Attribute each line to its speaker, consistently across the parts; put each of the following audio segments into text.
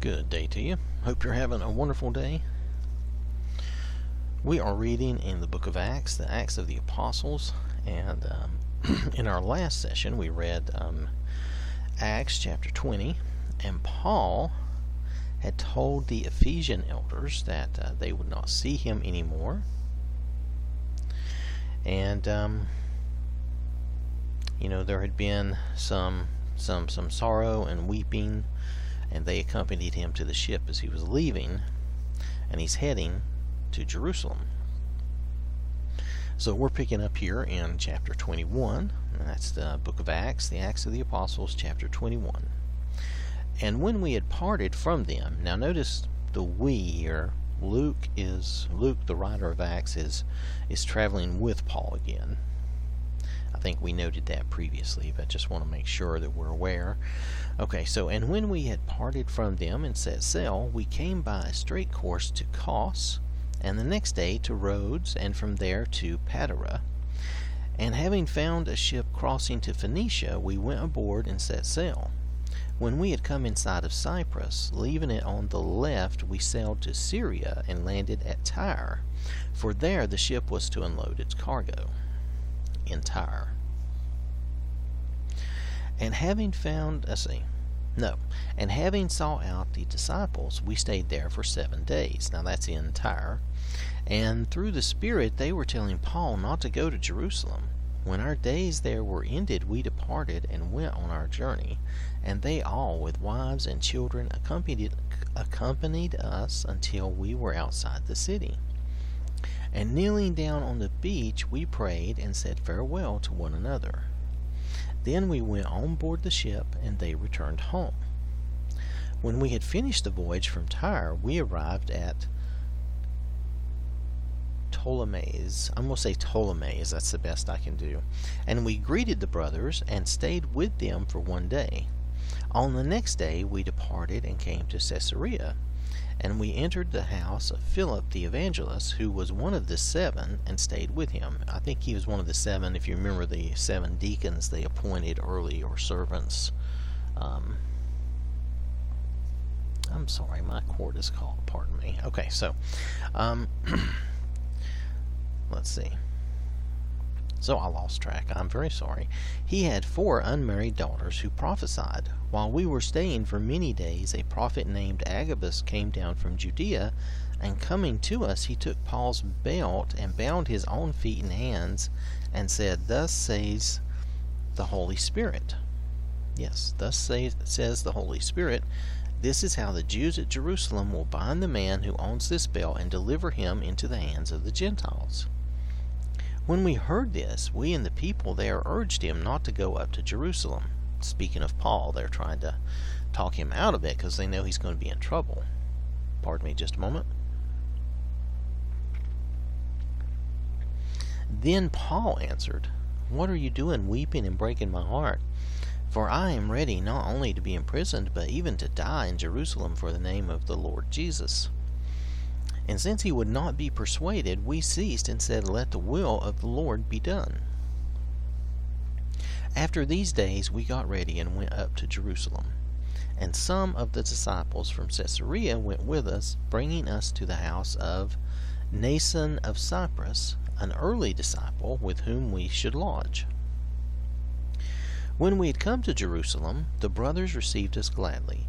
Speaker 1: Good day to you. Hope you're having a wonderful day. We are reading in the book of Acts, the Acts of the Apostles, and um, in our last session we read um, Acts chapter 20, and Paul had told the Ephesian elders that uh, they would not see him anymore. And um, you know there had been some some some sorrow and weeping and they accompanied him to the ship as he was leaving, and he's heading to Jerusalem. So we're picking up here in chapter 21. That's the book of Acts, the Acts of the Apostles, chapter 21. And when we had parted from them, now notice the we here. Luke is Luke, the writer of Acts, is is traveling with Paul again. I think we noted that previously, but just want to make sure that we're aware. Okay, so and when we had parted from them and set sail, we came by a straight course to Cos, and the next day to Rhodes, and from there to Patara. And having found a ship crossing to Phoenicia, we went aboard and set sail. When we had come in sight of Cyprus, leaving it on the left, we sailed to Syria and landed at Tyre, for there the ship was to unload its cargo. In Tyre. And having found, let's see, no, and having sought out the disciples, we stayed there for seven days. Now that's in Tyre. And through the Spirit, they were telling Paul not to go to Jerusalem. When our days there were ended, we departed and went on our journey, and they all, with wives and children, accompanied, accompanied us until we were outside the city. And kneeling down on the beach, we prayed and said farewell to one another. Then we went on board the ship, and they returned home. When we had finished the voyage from Tyre, we arrived at Ptolemais. I'm going to say Ptolemais, that's the best I can do. And we greeted the brothers and stayed with them for one day. On the next day, we departed and came to Caesarea and we entered the house of Philip the evangelist, who was one of the seven, and stayed with him. I think he was one of the seven, if you remember the seven deacons they appointed early, or servants. Um, I'm sorry, my cord is caught. Pardon me. Okay, so um, let's see. So I lost track. I'm very sorry. He had four unmarried daughters who prophesied. While we were staying for many days, a prophet named Agabus came down from Judea, and coming to us, he took Paul's belt and bound his own feet and hands, and said, Thus says the Holy Spirit. Yes, thus say, says the Holy Spirit. This is how the Jews at Jerusalem will bind the man who owns this belt and deliver him into the hands of the Gentiles. When we heard this, we and the people there urged him not to go up to Jerusalem. Speaking of Paul, they're trying to talk him out of it because they know he's going to be in trouble. Pardon me just a moment. Then Paul answered, What are you doing weeping and breaking my heart? For I am ready not only to be imprisoned, but even to die in Jerusalem for the name of the Lord Jesus. And since he would not be persuaded, we ceased and said, Let the will of the Lord be done. After these days we got ready and went up to Jerusalem. And some of the disciples from Caesarea went with us, bringing us to the house of Mnason of Cyprus, an early disciple with whom we should lodge. When we had come to Jerusalem, the brothers received us gladly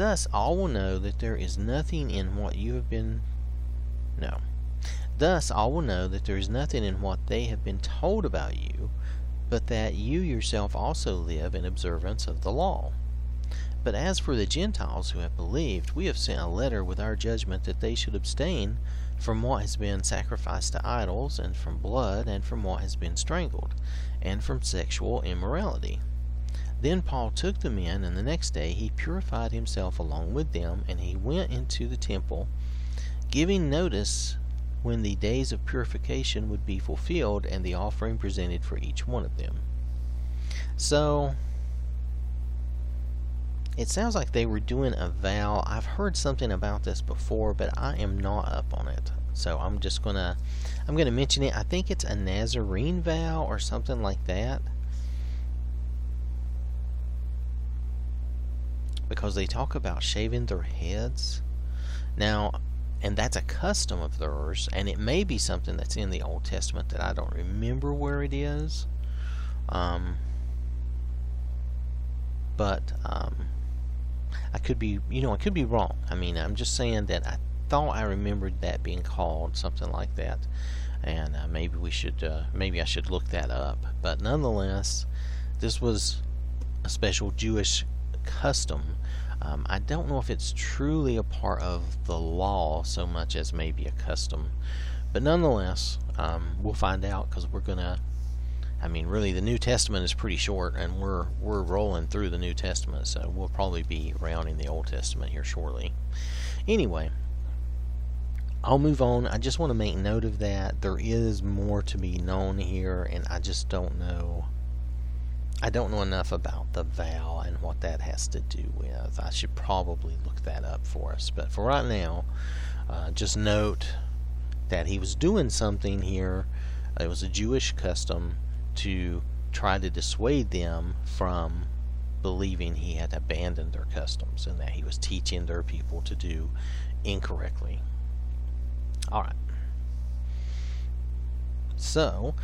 Speaker 1: Thus all will know that there is nothing in what you have been. No. Thus all will know that there is nothing in what they have been told about you, but that you yourself also live in observance of the law. But as for the Gentiles who have believed, we have sent a letter with our judgment that they should abstain from what has been sacrificed to idols, and from blood, and from what has been strangled, and from sexual immorality. Then Paul took the men, and the next day he purified himself along with them, and he went into the temple, giving notice when the days of purification would be fulfilled, and the offering presented for each one of them. So, it sounds like they were doing a vow. I've heard something about this before, but I am not up on it. So I'm just gonna I'm gonna mention it. I think it's a Nazarene vow or something like that. Because they talk about shaving their heads. Now, and that's a custom of theirs, and it may be something that's in the Old Testament that I don't remember where it is. Um, but um, I could be, you know, I could be wrong. I mean, I'm just saying that I thought I remembered that being called something like that, and uh, maybe we should, uh, maybe I should look that up. But nonetheless, this was a special Jewish custom. Um, I don't know if it's truly a part of the law so much as maybe a custom, but nonetheless, um, we'll find out because we're gonna I mean, really, the New Testament is pretty short, and we're we're rolling through the New Testament, so we'll probably be rounding the Old Testament here shortly. Anyway, I'll move on. I just want to make note of that. There is more to be known here, and I just don't know. I don't know enough about the vow and what that has to do with. I should probably look that up for us. But for right now, uh, just note that he was doing something here. It was a Jewish custom to try to dissuade them from believing he had abandoned their customs and that he was teaching their people to do incorrectly. All right. So,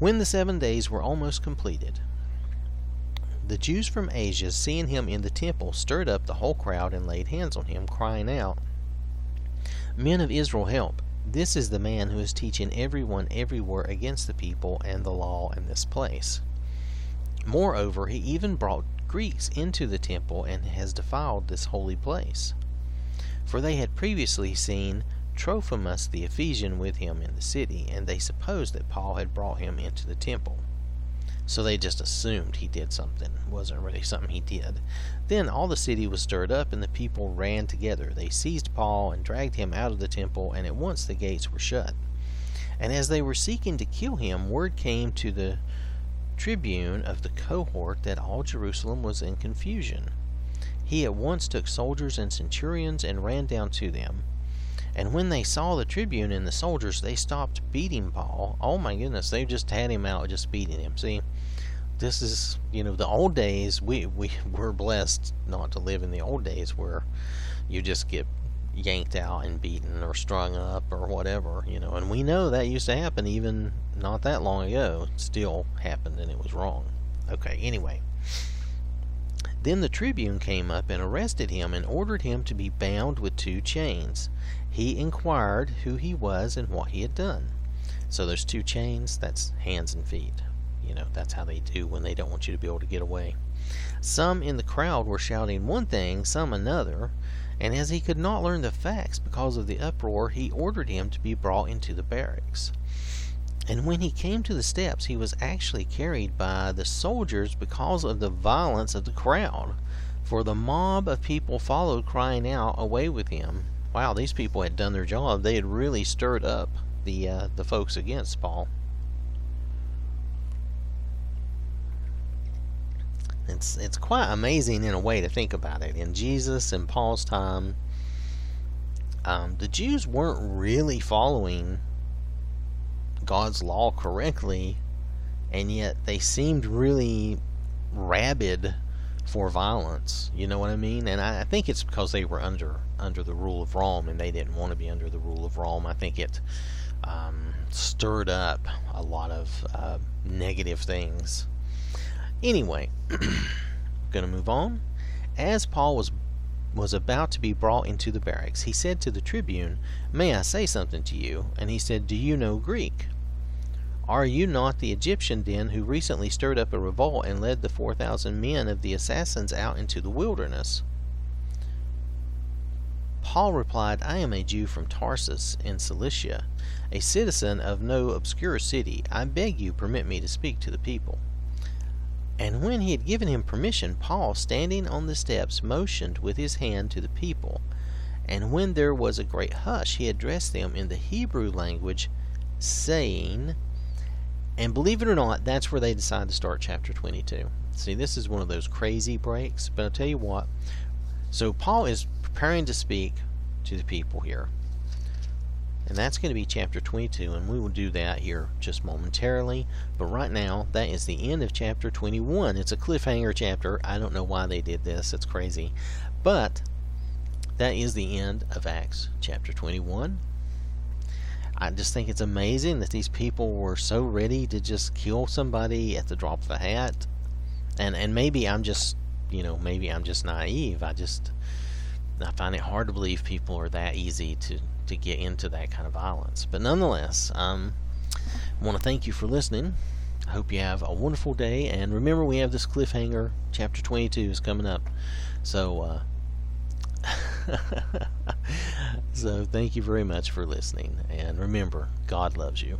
Speaker 1: when the seven days were almost completed, the Jews from Asia, seeing him in the temple, stirred up the whole crowd and laid hands on him, crying out, Men of Israel, help! This is the man who is teaching everyone everywhere against the people and the law in this place. Moreover, he even brought Greeks into the temple and has defiled this holy place. For they had previously seen Trophimus the Ephesian with him in the city, and they supposed that Paul had brought him into the temple. So they just assumed he did something. It wasn't really something he did. Then all the city was stirred up, and the people ran together. They seized Paul and dragged him out of the temple, and at once the gates were shut. And as they were seeking to kill him, word came to the tribune of the cohort that all Jerusalem was in confusion. He at once took soldiers and centurions and ran down to them. And when they saw the tribune and the soldiers, they stopped beating Paul. Oh my goodness, they just had him out, just beating him. See, this is, you know, the old days. We we were blessed not to live in the old days where you just get yanked out and beaten or strung up or whatever, you know. And we know that used to happen even not that long ago. It still happened and it was wrong. Okay, anyway. Then the tribune came up and arrested him and ordered him to be bound with two chains. He inquired who he was and what he had done. So there's two chains, that's hands and feet. You know, that's how they do when they don't want you to be able to get away. Some in the crowd were shouting one thing, some another, and as he could not learn the facts because of the uproar, he ordered him to be brought into the barracks. And when he came to the steps, he was actually carried by the soldiers because of the violence of the crowd. For the mob of people followed, crying out, Away with him! Wow, these people had done their job. They had really stirred up the uh, the folks against Paul. It's it's quite amazing in a way to think about it. In Jesus and Paul's time, um, the Jews weren't really following God's law correctly, and yet they seemed really rabid for violence. You know what I mean? And I, I, think it's because they were under under the rule of Rome, and they didn't want to be under the rule of Rome. I think it um, stirred up a lot of uh, negative things. Anyway, gonna move on. As Paul was was about to be brought into the barracks, he said to the tribune, May I say something to you? And he said, Do you know Greek? Are you not the Egyptian then who recently stirred up a revolt and led the four thousand men of the assassins out into the wilderness? Paul replied, I am a Jew from Tarsus in Cilicia, a citizen of no obscure city. I beg you permit me to speak to the people. And when he had given him permission, Paul, standing on the steps, motioned with his hand to the people. And when there was a great hush, he addressed them in the Hebrew language, saying, and believe it or not, that's where they decide to start chapter 22. See, this is one of those crazy breaks, but I'll tell you what. So, Paul is preparing to speak to the people here. And that's going to be chapter 22, and we will do that here just momentarily. But right now, that is the end of chapter 21. It's a cliffhanger chapter. I don't know why they did this, it's crazy. But that is the end of Acts chapter 21. I just think it's amazing that these people were so ready to just kill somebody at the drop of a hat. And and maybe I'm just, you know, maybe I'm just naive. I just I find it hard to believe people are that easy to, to get into that kind of violence. But nonetheless, um, I want to thank you for listening. I hope you have a wonderful day. And remember, we have this cliffhanger. Chapter 22 is coming up. So, uh, so thank you very much for listening. And remember, God loves you.